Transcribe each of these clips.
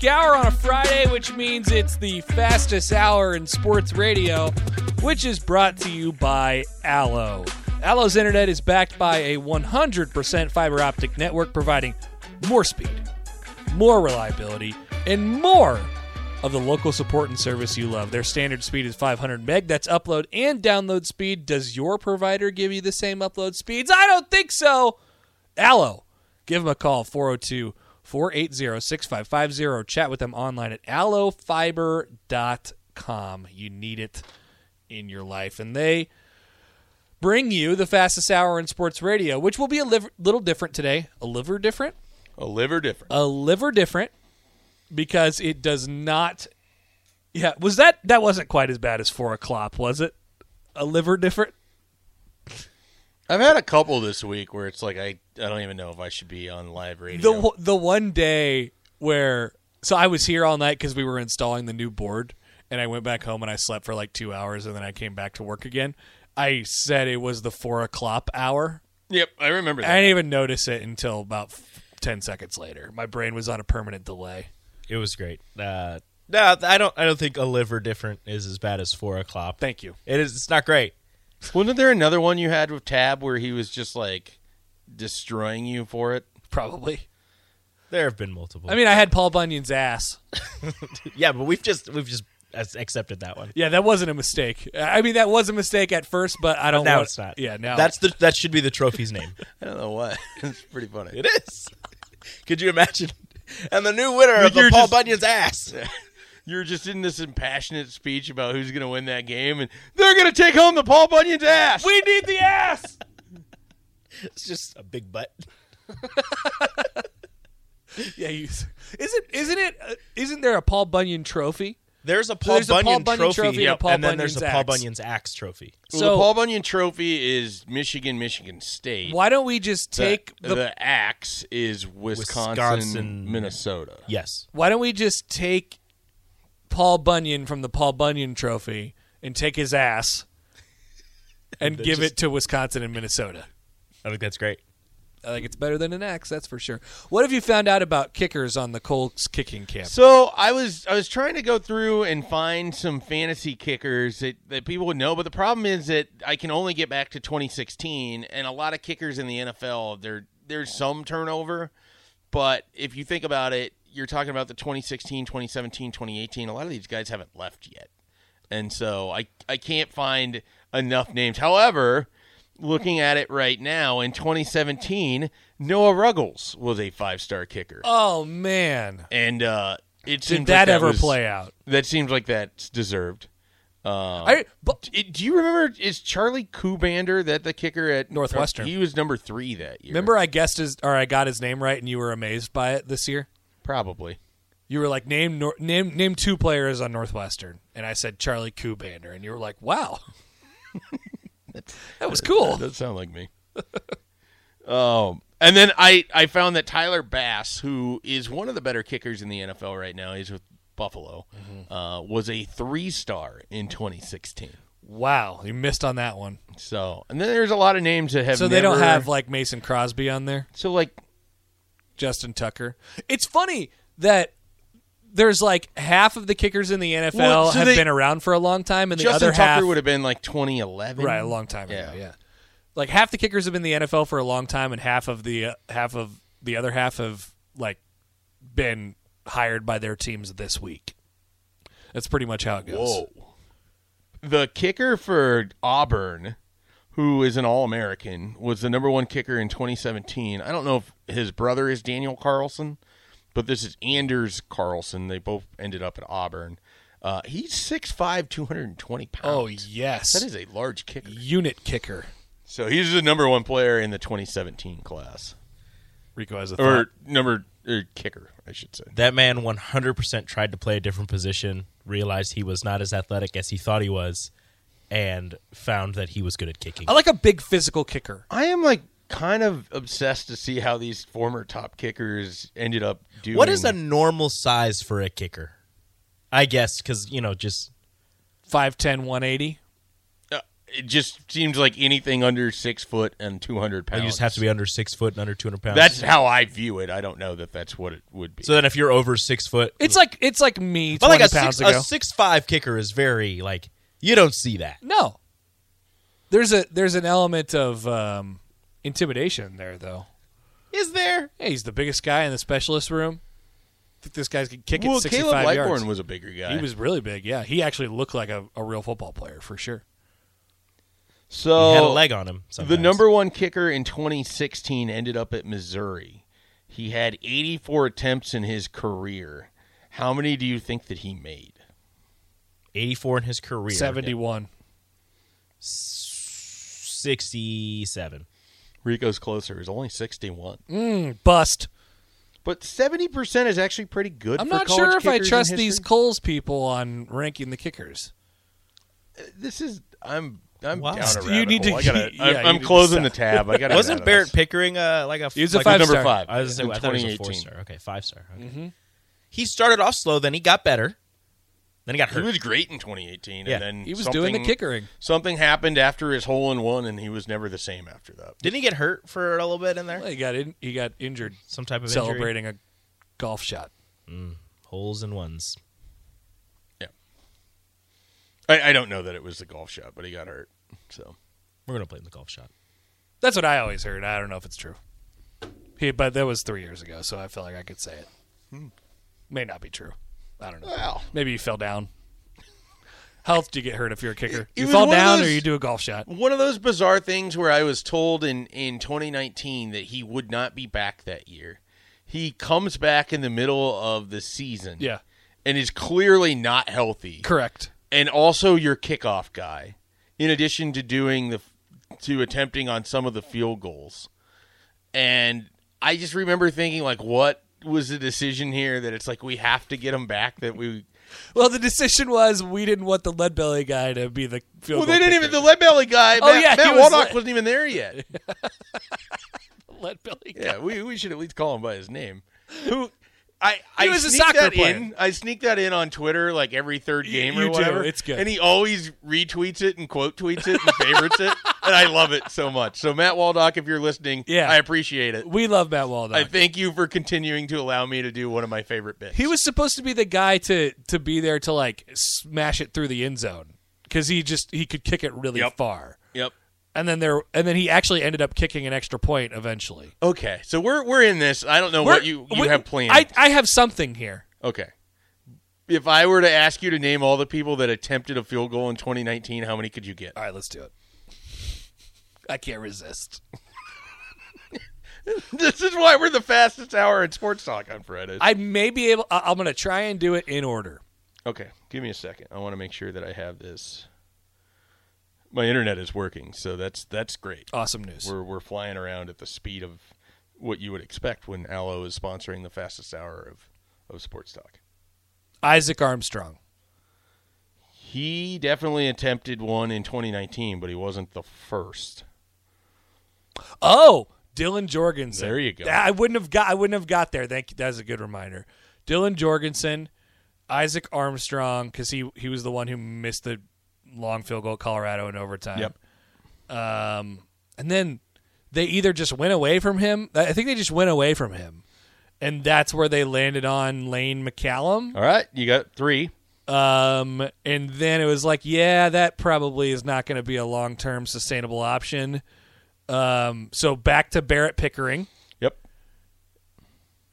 O'clock hour on a Friday, which means it's the fastest hour in sports radio, which is brought to you by Allo. Allo's internet is backed by a 100% fiber optic network providing more speed, more reliability, and more of the local support and service you love. Their standard speed is 500 meg. That's upload and download speed. Does your provider give you the same upload speeds? I don't think so. Allo. Give them a call 402 480 6550 chat with them online at allofiber.com. You need it in your life. And they bring you the fastest hour in sports radio, which will be a liv- little different today. A liver different? A liver different. A liver different because it does not. Yeah, was that that wasn't quite as bad as four o'clock, was it? A liver different. I've had a couple this week where it's like I I don't even know if I should be on live radio. The the one day where so I was here all night because we were installing the new board, and I went back home and I slept for like two hours, and then I came back to work again. I said it was the four o'clock hour. yep, I remember I didn't even notice it until about f- ten seconds later. My brain was on a permanent delay. It was great. Uh, no, I don't. I don't think a liver different is as bad as four o'clock. Thank you. It is. It's not great. Wasn't there another one you had with Tab where he was just like destroying you for it? Probably. There have been multiple. I mean, I had Paul Bunyan's ass. yeah, but we've just we've just accepted that one. Yeah, that wasn't a mistake. I mean, that was a mistake at first, but I don't. now want, it's not. Yeah, now That's the that should be the trophy's name. I don't know what. it's pretty funny. it is. Could you imagine? And the new winner of the Paul just- Bunyan's ass. You're just in this impassionate speech about who's going to win that game, and they're going to take home the Paul Bunyan's ass. we need the ass. It's just a big butt. yeah, you, isn't isn't it? Uh, isn't there a Paul Bunyan trophy? There's a Paul, there's a Paul Bunyan, Bunyan trophy, trophy and a Paul and then there's a Bunyan's Paul. Bunyan's axe trophy. Well, So- the Paul Bunyan Trophy is Michigan, Michigan State. Why don't we just The, take the, the axe is Wisconsin, Wisconsin. Minnesota. Yes. Why don't we just take Paul Bunyan from the Paul Bunyan Trophy and take his ass and then give just- it to Wisconsin and Minnesota? I think that's great. I think it's better than an axe, that's for sure. What have you found out about kickers on the Kohl's kicking camp? So I was I was trying to go through and find some fantasy kickers that, that people would know, but the problem is that I can only get back to 2016, and a lot of kickers in the NFL there there's some turnover, but if you think about it, you're talking about the 2016, 2017, 2018. A lot of these guys haven't left yet, and so I I can't find enough names. However. Looking at it right now, in 2017, Noah Ruggles was a five-star kicker. Oh man. and uh, it Did seems that, like ever was- play out? That seems like that's deserved. Uh, I but do you remember? Is Charlie Kuhbander that the kicker at Northwestern. He was number three that year. remember I guessed his or I got his name right, and you were amazed by it this year. Probably. You were like name Nor- name name two players on Northwestern, and I said Charlie Kuhbander, and you were like, wow, that was cool. That does sound like me. um, and then I I found that Tyler Bass, who is one of the better kickers in the NFL right now, he's with Buffalo, Mm-hmm. uh, was a three star in 2016. Wow, you missed on that one. So, and then there's a lot of names that have. So they don't have like Mason Crosby on there. So like Justin Tucker. It's funny that there's like half of the kickers in the NFL Well, so have they- been around for a long time, and the Justin other Tucker half would have been like 2011, right a long time Yeah. ago. Yeah, like half the kickers have been in the NFL for a long time, and half of the uh, half of the other half have like been hired by their teams this week. That's pretty much how it goes. Whoa. The kicker for Auburn, who is an All American, was the number one kicker in 2017. I don't know if his brother is Daniel Carlson, but this is Anders Carlson. They both ended up at Auburn. Uh, he's 6'5", 220 pounds. Oh yes, That is a large kicker. unit kicker. So he's the number one player in the 2017 class. Rico has a thought. Or number or kicker, I should say. That man 100% tried to play a different position, realized he was not as athletic as he thought he was, and found that he was good at kicking. I like a big physical kicker. I am like kind of obsessed to see how these former top kickers ended up doing. What is a normal size for a kicker? I guess because you know just 5'10", 180. Uh, it just seems like anything under six foot and two hundred pounds. you just have to be under six foot and under two hundred pounds. That's how I view it. I don't know that that's what it would be. so. Then if you're over six foot, It's like it's like me but like a six, ago. a six five kicker is very like you don't see that. No. There's a there's an element of um, intimidation there, though. Is there? Hey, he's the biggest guy in the specialist room. I think this guy's can kick well, it 65 Caleb yards. Was a bigger guy. he was really big. Yeah, he actually looked like a, a real football player for sure. so he had a leg on him. The number one kicker in 2016 ended up at Missouri. He had 84 attempts in his career. How many do you think that he made? Eighty four in his career, 71. sixty seven. Rico's closer. It was only 61. Mm, bust. But 70% is actually pretty good I'm for not sure if I trust these. Kohl's people on ranking the kickers. This is I'm I'm Wow. down a You rabbit need to- I gotta, yeah, I'm, you I'm need to closing the tab. I got Wasn't Barrett Pickering uh, like a He was a like five number star. five. I was in gonna say, I was a four star. Okay, five star. Okay. He started off slow, then he got better. Then he got hurt. He was great in 2018, Yeah. and then He was doing the kickering. Something happened after his hole in one, and he was never the same after that. Didn't he get hurt for a little bit in there? Well, he got in, he got injured Some type of injury? celebrating a golf shot. Mm. holes in ones. I, I don't know that it was the golf shot, but he got hurt. So We're gonna play in the golf shot. That's what I always heard. I don't know if it's true. He, but that was three years ago, so I feel like I could say it. Hmm. May not be true. I don't know. Well. Maybe you fell down. How else do you get hurt if you're a kicker? It You was fall one of down or you do a golf shot. one of those bizarre things where I was told in in 2019 that he would not be back that year. He comes back in the middle of the season, Yeah, and is clearly not healthy. correct. and also your kickoff guy, in addition to doing the to attempting on some of the field goals. And I just remember thinking, like, what was the decision here? That it's like we have to get him back. That we Well, the decision was we didn't want the lead belly guy to be the field well, they didn't kicker. even the lead belly guy. Oh, Matt, yeah, Matt was Waldoch wasn't even there yet. lead belly guy. Yeah, we we should at least call him by his name. Who I He I was a soccer that player. in. I sneak that in on Twitter like every third game you or do. whatever. It's good. and he always retweets it and quote tweets it and favorites it, and I love it so much. So Matt Waldoch, if you're listening, Yeah. I appreciate it. We love Matt Waldoch. I thank you for continuing to allow me to do one of my favorite bits. He was supposed to be the guy to to be there to like smash it through the end zone because he just he could kick it really Yep. far. Yep. And then there and then he actually ended up kicking an extra point eventually. Okay, so we're we're in this. I don't know what you you we- have planned. I I have something here. okay. If I were to ask you to name all the people that attempted a field goal in 2019, how many could you get? All right, let's do it. I can't resist. This is why we're the fastest hour in sports talk on Fridays. I may be able. I- I'm going to try and do it in order. Okay, give me a second. I want to make sure that I have this. My internet is working, so that's that's great. Awesome news. We're we're flying around at the speed of what you would expect when Allo is sponsoring the fastest hour of of sports talk. Isaac Armstrong. He definitely attempted one in 2019, but he wasn't the first. Oh, Dylan Jorgensen. There you go. I wouldn't have got. I wouldn't have got there. Thank you. That's a good reminder. Dylan Jorgensen, Isaac Armstrong, because he he was the one who missed the long field goal Colorado in overtime. Yep. Um, and then they either just went away from him. I think they just went away from him, and that's where they landed on Lane McCallum. All right, you got three. Um, and then it was like, yeah, that probably is not going to be a long term sustainable option. Um, so back to Barrett Pickering.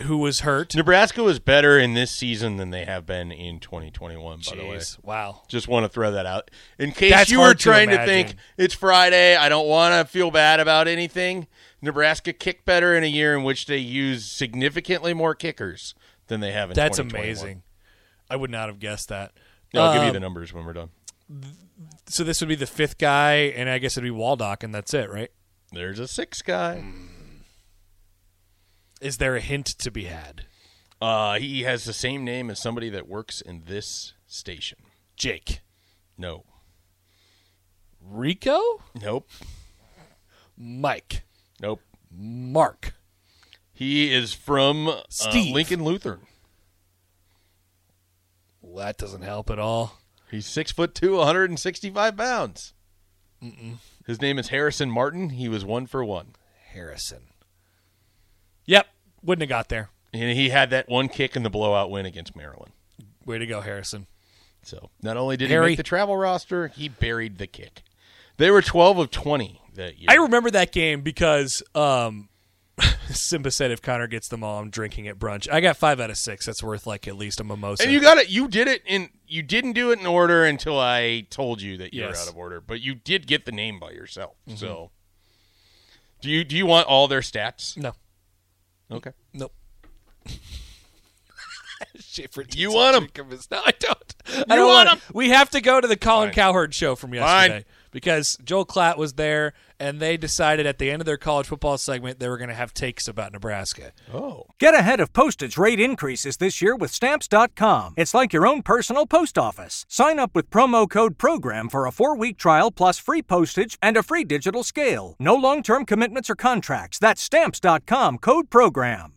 Who was hurt. Nebraska was better in this season than they have been in 2021. By the way, wow. just want to throw that out in case That's you were hard to trying to, think it's Friday. I don't want to feel bad about anything. Nebraska kicked better in a year in which they use significantly more kickers than they have in. That's 2021. amazing. I would not have guessed that. Yeah, I'll give you Um, the numbers when we're done. So this would be the fifth guy, and I guess it'd be Waldoch, and that's it, right? There's a sixth guy. Is there a hint to be had? Uh, he has the same name as somebody that works in this station. Jake. No. Rico? Nope. Mike. Nope. Mark. He is from uh, Steve. Lincoln Lutheran. Well, that doesn't help at all. He's six foot two, 165 pounds. His name is Harrison Martin. He was one for one, Harrison. Yep. Wouldn't have got there. and he had that one kick in the blowout win against Maryland. Way to go, Harrison. So not only did he Harry. make the travel roster, he buried the kick. They were 12 of 20 that year. I remember that game because um, Simba said if Connor gets them all, I'm drinking at brunch. I got five out of six. That's worth like at least a mimosa. and you got it. You did it in. You didn't do it in order until I told you that you were Yes. out of order. But you did get the name by yourself. Mm-hmm. So, do you do you want all their stats? no, Okay. nope. Schaefer You want want 'em. drink of his- No, I don't. I You don't want 'em. We have to go to the Colin Fine. Cowherd show from yesterday Fine. Because Joel Klatt was there, and they decided at the end of their college football segment they were going to have takes about Nebraska. Oh. Get ahead of postage rate increases this year with Stamps.com. It's like your own personal post office. Sign up with promo code PROGRAM for a four week trial plus free postage and a free digital scale. No long term commitments or contracts. That's Stamps.com code PROGRAM.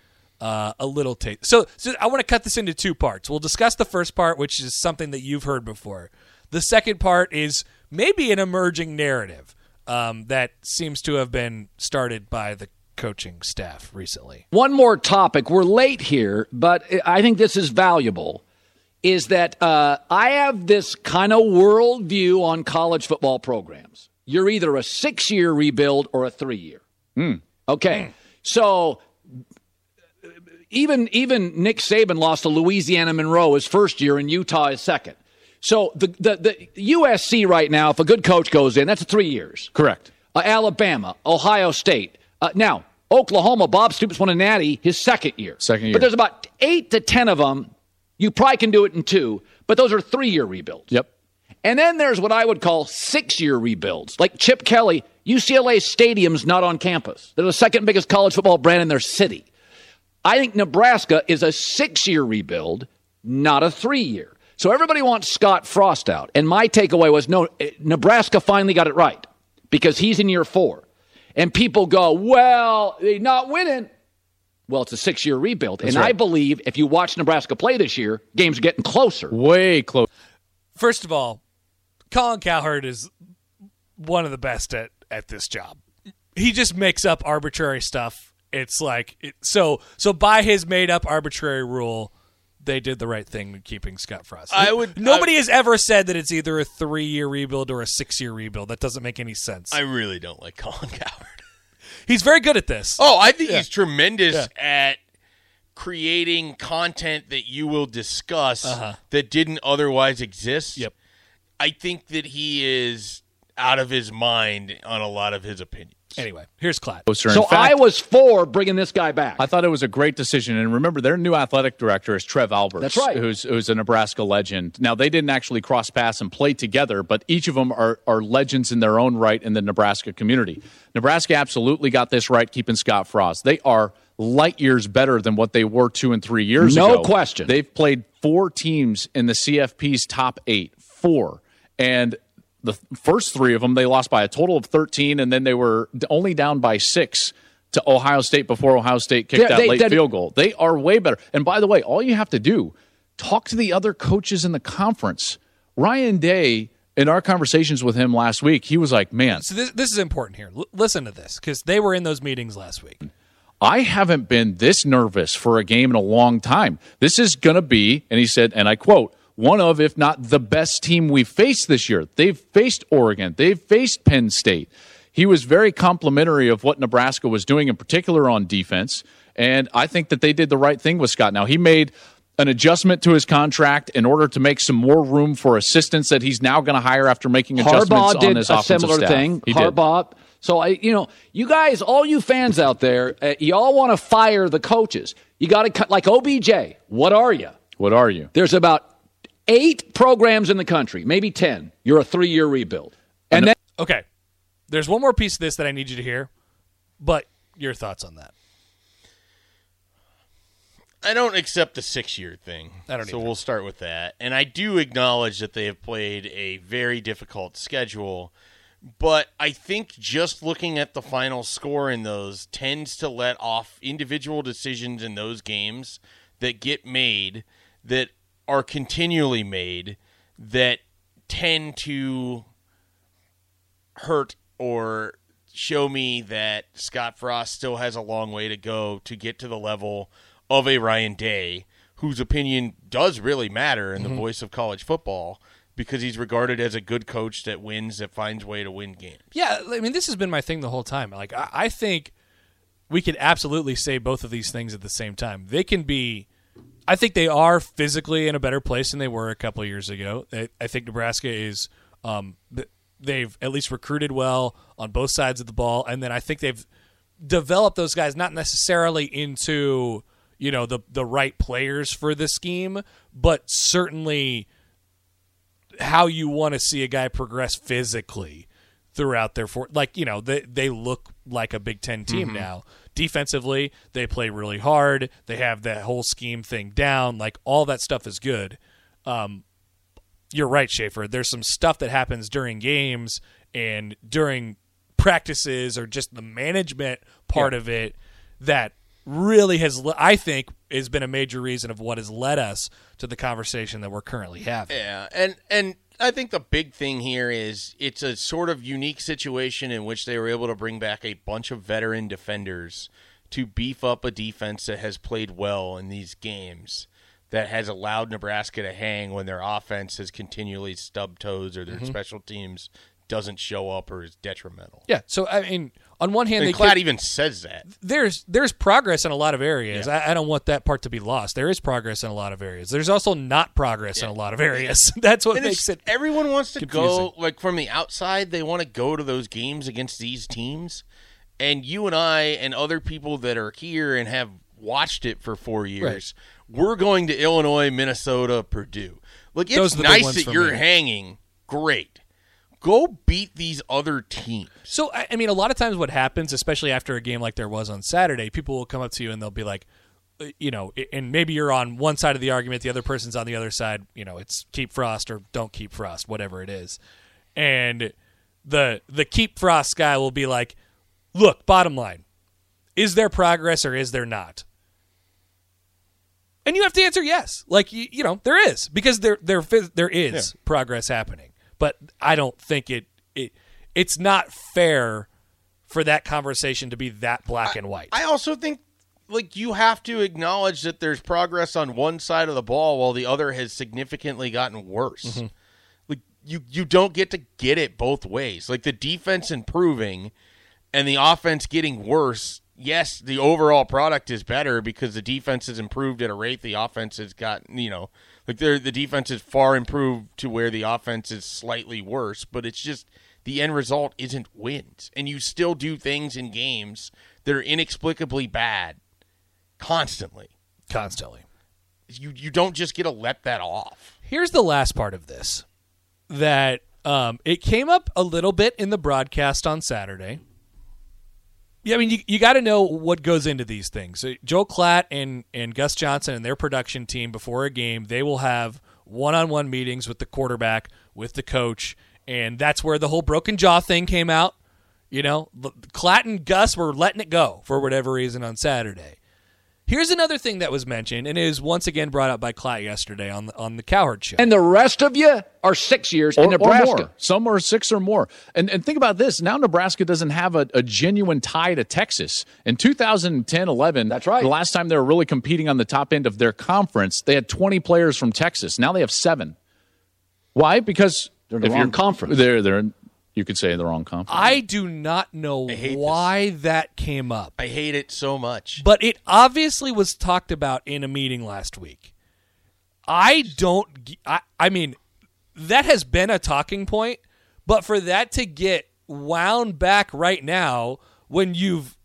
uh, a little taste. So, so I want to cut this into two parts. We'll discuss the first part, which is something that you've heard before. The second part is maybe an emerging narrative um, that seems to have been started by the coaching staff recently. One more topic. We're late here, but I think this is valuable. Is that uh, I have this kind of worldview on college football programs. You're either a six year rebuild or a three year. Okay. So even even Nick Saban lost to Louisiana Monroe his first year and Utah his second. So the the, the USC right now, if a good coach goes in, that's three years. Correct. Uh, Alabama, Ohio State. Uh, now Oklahoma, Bob Stoops won a Natty his second year. Second year. But there's about eight to ten of them. You probably can do it in two, but those are three year rebuilds. Yep. And then there's what I would call six year rebuilds. Like Chip Kelly, UCLA Stadium's not on campus. They're the second biggest college football brand in their city. I think Nebraska is a six year rebuild, not a three year. So everybody wants Scott Frost out. And my takeaway was no, eh, Nebraska finally got it right because he's in year four. And people go, well, they're not winning. Well, it's a six year rebuild. That's and I believe if you watch Nebraska play this year, games are getting closer. Way closer. First of all, Colin Cowherd is one of the best at, at this job. He just makes up arbitrary stuff. It's like it, so so by his made up arbitrary rule, they did the right thing in keeping Scott Frost. I would- Nobody has ever said that it's either a three year rebuild or a six year rebuild. That doesn't make any sense. I really don't like Colin Coward. He's very good at this. Oh, I think Yeah. he's tremendous Yeah. at creating content that you will discuss Uh-huh. that didn't otherwise exist. Yep. I think that he is out of his mind on a lot of his opinions. Anyway, here's Clyde. So fact, I was for bringing this guy back. I thought it was a great decision. And remember, their new athletic director is Trev Alberts. That's right. Who's, who's a Nebraska legend. Now, they didn't actually cross paths and play together, but each of them are, are legends in their own right in the Nebraska community. Nebraska absolutely got this right, keeping Scott Frost. They are light years better than what they were two and three years No ago. question. They've played four teams in the CFP's top eight. Four. And the first three of them, they lost by a total of 13, and then they were only down by six to Ohio State before Ohio State kicked Yeah, that they- late they- field goal. They are way better. And by the way, all you have to do, talk to the other coaches in the conference. Ryan Day, in our conversations with him last week, he was like, man, So this this is important here. L- listen to this because they were in those meetings last week. I haven't been this nervous for a game in a long time. This is going to be, and he said, and I quote, one of, if not the best team we've faced this year. They've faced Oregon, they've faced Penn State. He was very complimentary of what Nebraska was doing, in particular on defense. And I think that they did the right thing with Scott. Now, he made an adjustment to his contract in order to make some more room for assistants that he's now going to hire after making adjustments Harbaugh on did his a similar staff. thing. He did. So I, you know, you guys, all you fans out there, uh, y'all want to fire the coaches. You got to cut like OBJ. What are you? What are you? There's about eight programs in the country, maybe ten. You're a three-year rebuild, and then Okay, there's one more piece of this that I need you to hear, but your thoughts on that? I don't accept the six year thing. I don't so either. we'll start with that. And I do acknowledge that they have played a very difficult schedule. But I think just looking at the final score in those tends to let off individual decisions in those games that get made that are continually made that tend to hurt or show me that Scott Frost still has a long way to go to get to the level of a Ryan Day, whose opinion does really matter in Mhm. the voice of college football because he's regarded as a good coach that wins, that finds way to win games. Yeah, I mean, this has been my thing the whole time. Like, I, I think we could absolutely say both of these things at the same time. They can be. I think they are physically in a better place than they were a couple of years ago. I, I think Nebraska is um, they've at least recruited well on both sides of the ball, and then I think they've developed those guys not necessarily into you know the the right players for the scheme, but certainly how you want to see a guy progress physically throughout their for like you know they they look like a Big 10 team Mhm. now. Defensively, they play really hard. They have that whole scheme thing down. Like all that stuff is good. Um, you're right, Schaefer. There's some stuff that happens during games and during practices or just the management part Yeah. of it that really has, I think, has been a major reason of what has led us to the conversation that we're currently having. Yeah, and and I think the big thing here is it's a sort of unique situation in which they were able to bring back a bunch of veteran defenders to beef up a defense that has played well in these games that has allowed Nebraska to hang when their offense has continually stubbed toes or their Mhm. special teams doesn't show up or is detrimental. Yeah. So I mean, on one hand, And they even says that. there's there's progress in a lot of areas. I, I don't want that part to be lost. There is progress in a lot of areas. There's also not progress in a lot of areas. That's what And makes it. Everyone wants to confusing. go like from the outside. They want to go to those games against these teams, and you and I and other people that are here and have watched it for four years, we're going to Illinois, Minnesota, Purdue. Look, it's Those are the big nice that you're me. hanging. Great, go beat these other teams. So I mean, a lot of times what happens, especially after a game like there was on Saturday, people will come up to you and they'll be like, uh, you know, and maybe you're on one side of the argument, the other person's on the other side. You know, it's keep Frost or don't keep Frost, whatever it is. And the the keep Frost guy will be like, "Look, bottom line, is there progress or is there not?" And you have to answer yes. Like you, you know, there is because there there there is yeah. progress happening. But I don't think it it it's not fair for that conversation to be that black I, and white. I also think like you have to acknowledge that there's progress on one side of the ball while the other has significantly gotten worse. Mm-hmm. Like you you don't get to get it both ways. Like the defense improving and the offense getting worse. Yes, the overall product is better because the defense has improved at a rate the offense has got, you know, like the defense is far improved to where the offense is slightly worse, but it's just the end result isn't wins. And you still do things in games that are inexplicably bad constantly. Constantly. You you don't just get to let that off. Here's the last part of this that um, it came up a little bit in the broadcast on Saturday. Yeah, I mean, you, you got to know what goes into these things. So Joe Klatt and, and Gus Johnson and their production team before a game, they will have one on one meetings with the quarterback, with the coach, and that's where the whole broken jaw thing came out. You know, Klatt and Gus were letting it go for whatever reason on Saturday. Here's another thing that was mentioned, and it is once again brought up by Klatt yesterday on the, on the Cowherd show. And the rest of you are six years or, in Nebraska. Some are six or more. And, and think about this. Now Nebraska doesn't have a, a genuine tie to Texas. In 2010 11, that's right. the last time they were really competing on the top end of their conference, they had 20 players from Texas. Now they have seven. Why? Because they're in the wrong conference. They're, they're in, you could say the wrong conference. I do not know why this. that came up. I hate it so much. But it obviously was talked about in a meeting last week. I don't I, I mean that has been a talking point, but for that to get wound back right now when you've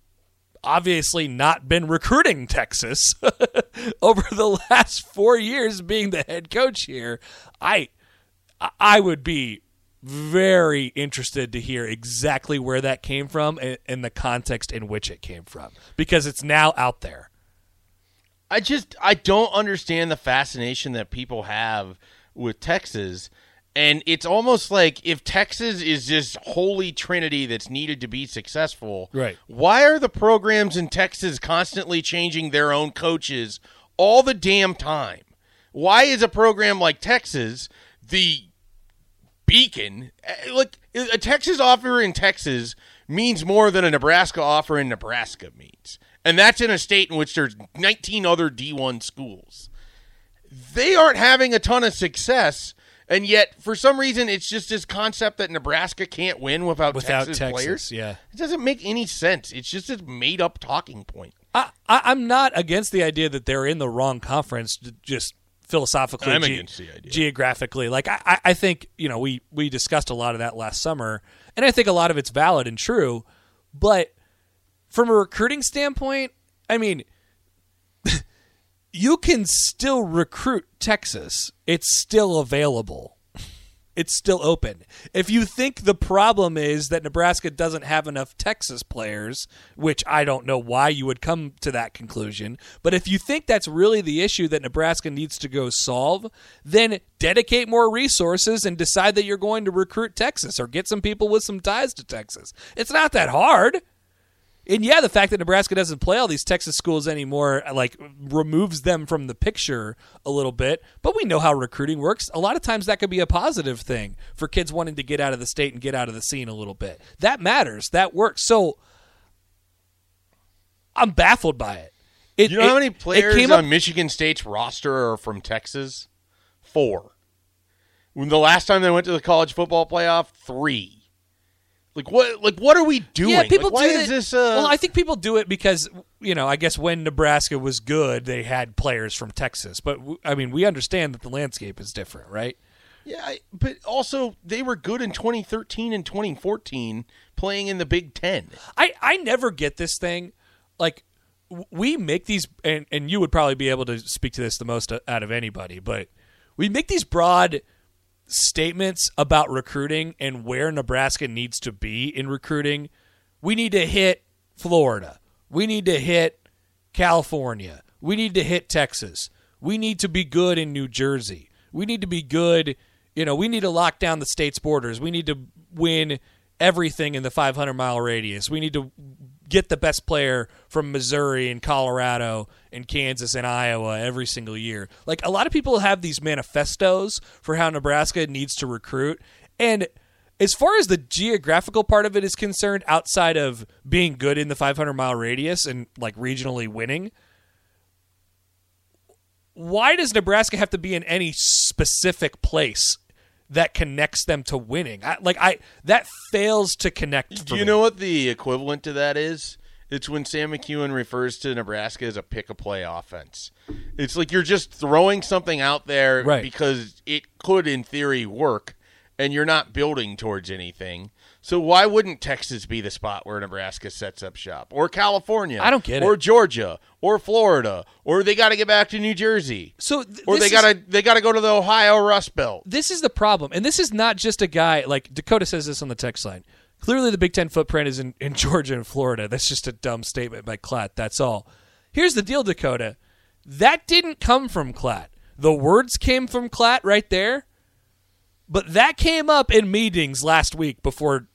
obviously not been recruiting Texas over the last 4 years being the head coach here, I I would be very interested to hear exactly where that came from and, and, the context in which it came from because it's now out there. I just I don't understand the fascination that people have with Texas. And it's almost like if Texas is this holy trinity that's needed to be successful, right? Why are the programs in Texas constantly changing their own coaches all the damn time? Why is a program like Texas the beacon. Eh, like a Texas offer in Texas means more than a Nebraska offer in Nebraska means. And that's in a state in which there's 19 other D1 schools. They aren't having a ton of success, and yet for some reason it's just this concept that Nebraska can't win without, without Texas, Texas players. Yeah, it doesn't make any sense. It's just a made up talking point. I, I, am not against the idea that they're in the wrong conference. Just philosophically, I'm against the idea. geographically. Like I, I think you know we we discussed a lot of that last summer, and I think a lot of it's valid and true. But from a recruiting standpoint, I mean, you can still recruit Texas. It's still available it's still open. If you think the problem is that Nebraska doesn't have enough Texas players, which I don't know why you would come to that conclusion, but if you think that's really the issue that Nebraska needs to go solve, then dedicate more resources and decide that you're going to recruit Texas or get some people with some ties to Texas. It's not that hard. And yeah, the fact that Nebraska doesn't play all these Texas schools anymore, like, removes them from the picture a little bit. But we know how recruiting works. A lot of times that could be a positive thing for kids wanting to get out of the state and get out of the scene a little bit. That matters. That works. So I'm baffled by it. it you know it, how many players on up- Michigan State's roster are from Texas? Four. When the last time they went to the college football playoff, three. Like what? Like what are we doing? Yeah, people like, why do is it, this? Uh... Well, I think people do it because you know, I guess when Nebraska was good, they had players from Texas. But I mean, we understand that the landscape is different, right? Yeah, but also they were good in 2013 and 2014 playing in the Big Ten. I I never get this thing. Like we make these, and and you would probably be able to speak to this the most out of anybody, but we make these broad statements about recruiting and where Nebraska needs to be in recruiting, we need to hit Florida. We need to hit California. We need to hit Texas. We need to be good in New Jersey. We need to be good. You know, we need to lock down the state's borders. We need to win everything in the 500 mile radius. We need to get the best player from Missouri and Colorado and Kansas and Iowa every single year. Like a lot of people have these manifestos for how Nebraska needs to recruit. And as far as the geographical part of it is concerned, outside of being good in the 500 mile radius and like regionally winning, why does Nebraska have to be in any specific place that connects them to winning? I, like I that fails to connect. Do you me. know what the equivalent to that is? It's when Sam McKewon refers to Nebraska as a pick a play offense. It's like you're just throwing something out there Right. because it could, in theory, work, and you're not building towards anything. So why wouldn't Texas be the spot where Nebraska sets up shop, or California? I don't get or it. Georgia, or Florida, or they got to get back to New Jersey. So th- or they got to they got to go to the Ohio Rust Belt. this is the problem, and this is not just a guy like Dakota says this on the text line. Clearly, the Big Ten footprint is in, in Georgia and Florida. That's just a dumb statement by Klatt. That's all. Here's the deal, Dakota. That didn't come from Klatt. The words came from Klatt right there, but that came up in meetings last week before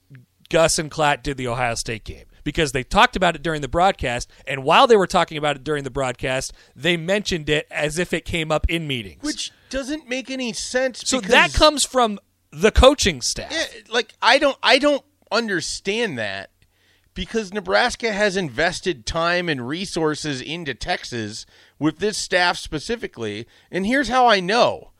Gus and Klatt did the Ohio State game because they talked about it during the broadcast, and while they were talking about it during the broadcast, they mentioned it as if it came up in meetings. Which doesn't make any sense. So that comes from the coaching staff. Yeah, like I don't I don't understand that because Nebraska has invested time and resources into Texas with this staff specifically, and here's how I know.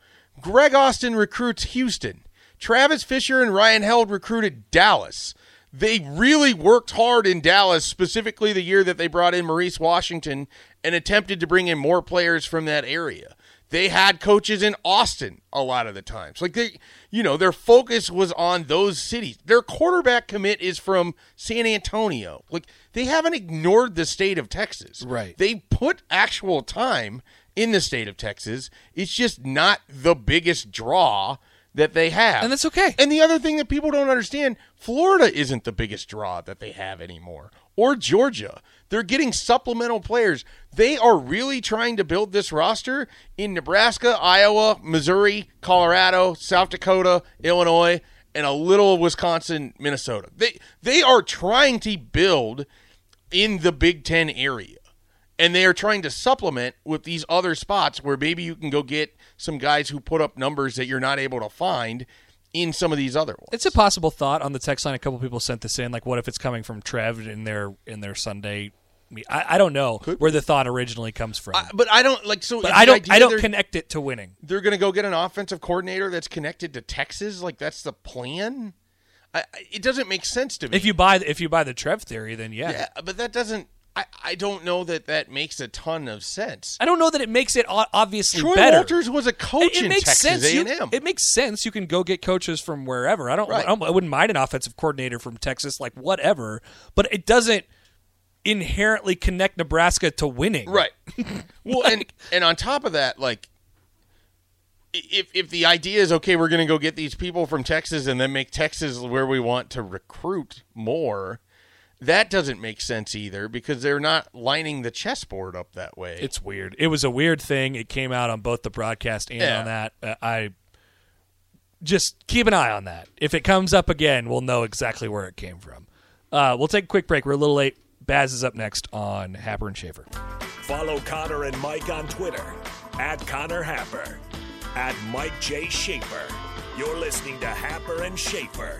Greg Austin recruits Houston. Travis Fisher and Ryan Held recruited Dallas. They really worked hard in Dallas, specifically the year that they brought in Maurice Washington and attempted to bring in more players from that area. They had coaches in Austin a lot of the times. Like they, you know, their focus was on those cities. Their quarterback commit is from San Antonio. Like they haven't ignored the state of Texas. Right. They put actual time in the state of Texas. It's just not the biggest draw that they have. And that's okay. And the other thing that people don't understand, Florida isn't the biggest draw that they have anymore. Or Georgia. They're getting supplemental players. They are really trying to build this roster in Nebraska, Iowa, Missouri, Colorado, South Dakota, Illinois, and a little Wisconsin, Minnesota. They they are trying to build in the Big 10 area. And they are trying to supplement with these other spots where maybe you can go get some guys who put up numbers that you're not able to find in some of these other ones. It's a possible thought on the text line. A couple people sent this in. Like, what if it's coming from Trev in their in their Sunday? I, I don't know where the thought originally comes from, But I don't like so. but I don't. I don't connect it to winning. They're going to go get an offensive coordinator that's connected to Texas. Like that's the plan. I, I- it doesn't make sense to me. If you buy if you buy the Trev theory, then yeah. yeah, but that doesn't. I, I don't know that that makes a ton of sense. I don't know that it makes it obviously Troy better. Walters was a coach it, it in makes Texas sense. You- A&M. it makes sense. You can go get coaches from wherever. I don't, Right. I don't. I wouldn't mind an offensive coordinator from Texas, like whatever. But it doesn't inherently connect Nebraska to winning. Right. well, and and on top of that, like if if the idea is okay, we're going to go get these people from Texas and then make Texas where we want to recruit more. That doesn't make sense either because they're not lining the chessboard up that way. It's weird. It was a weird thing. It came out on both the broadcast and Yeah. on that. Uh, I just keep an eye on that. If it comes up again, we'll know exactly where it came from. Uh, we'll take a quick break. We're a little late. Baz is up next on Happer and Schaefer. Follow Connor and Mike on Twitter at Connor Happer, at Mike J. Schaefer. You're listening to Happer and Schaefer.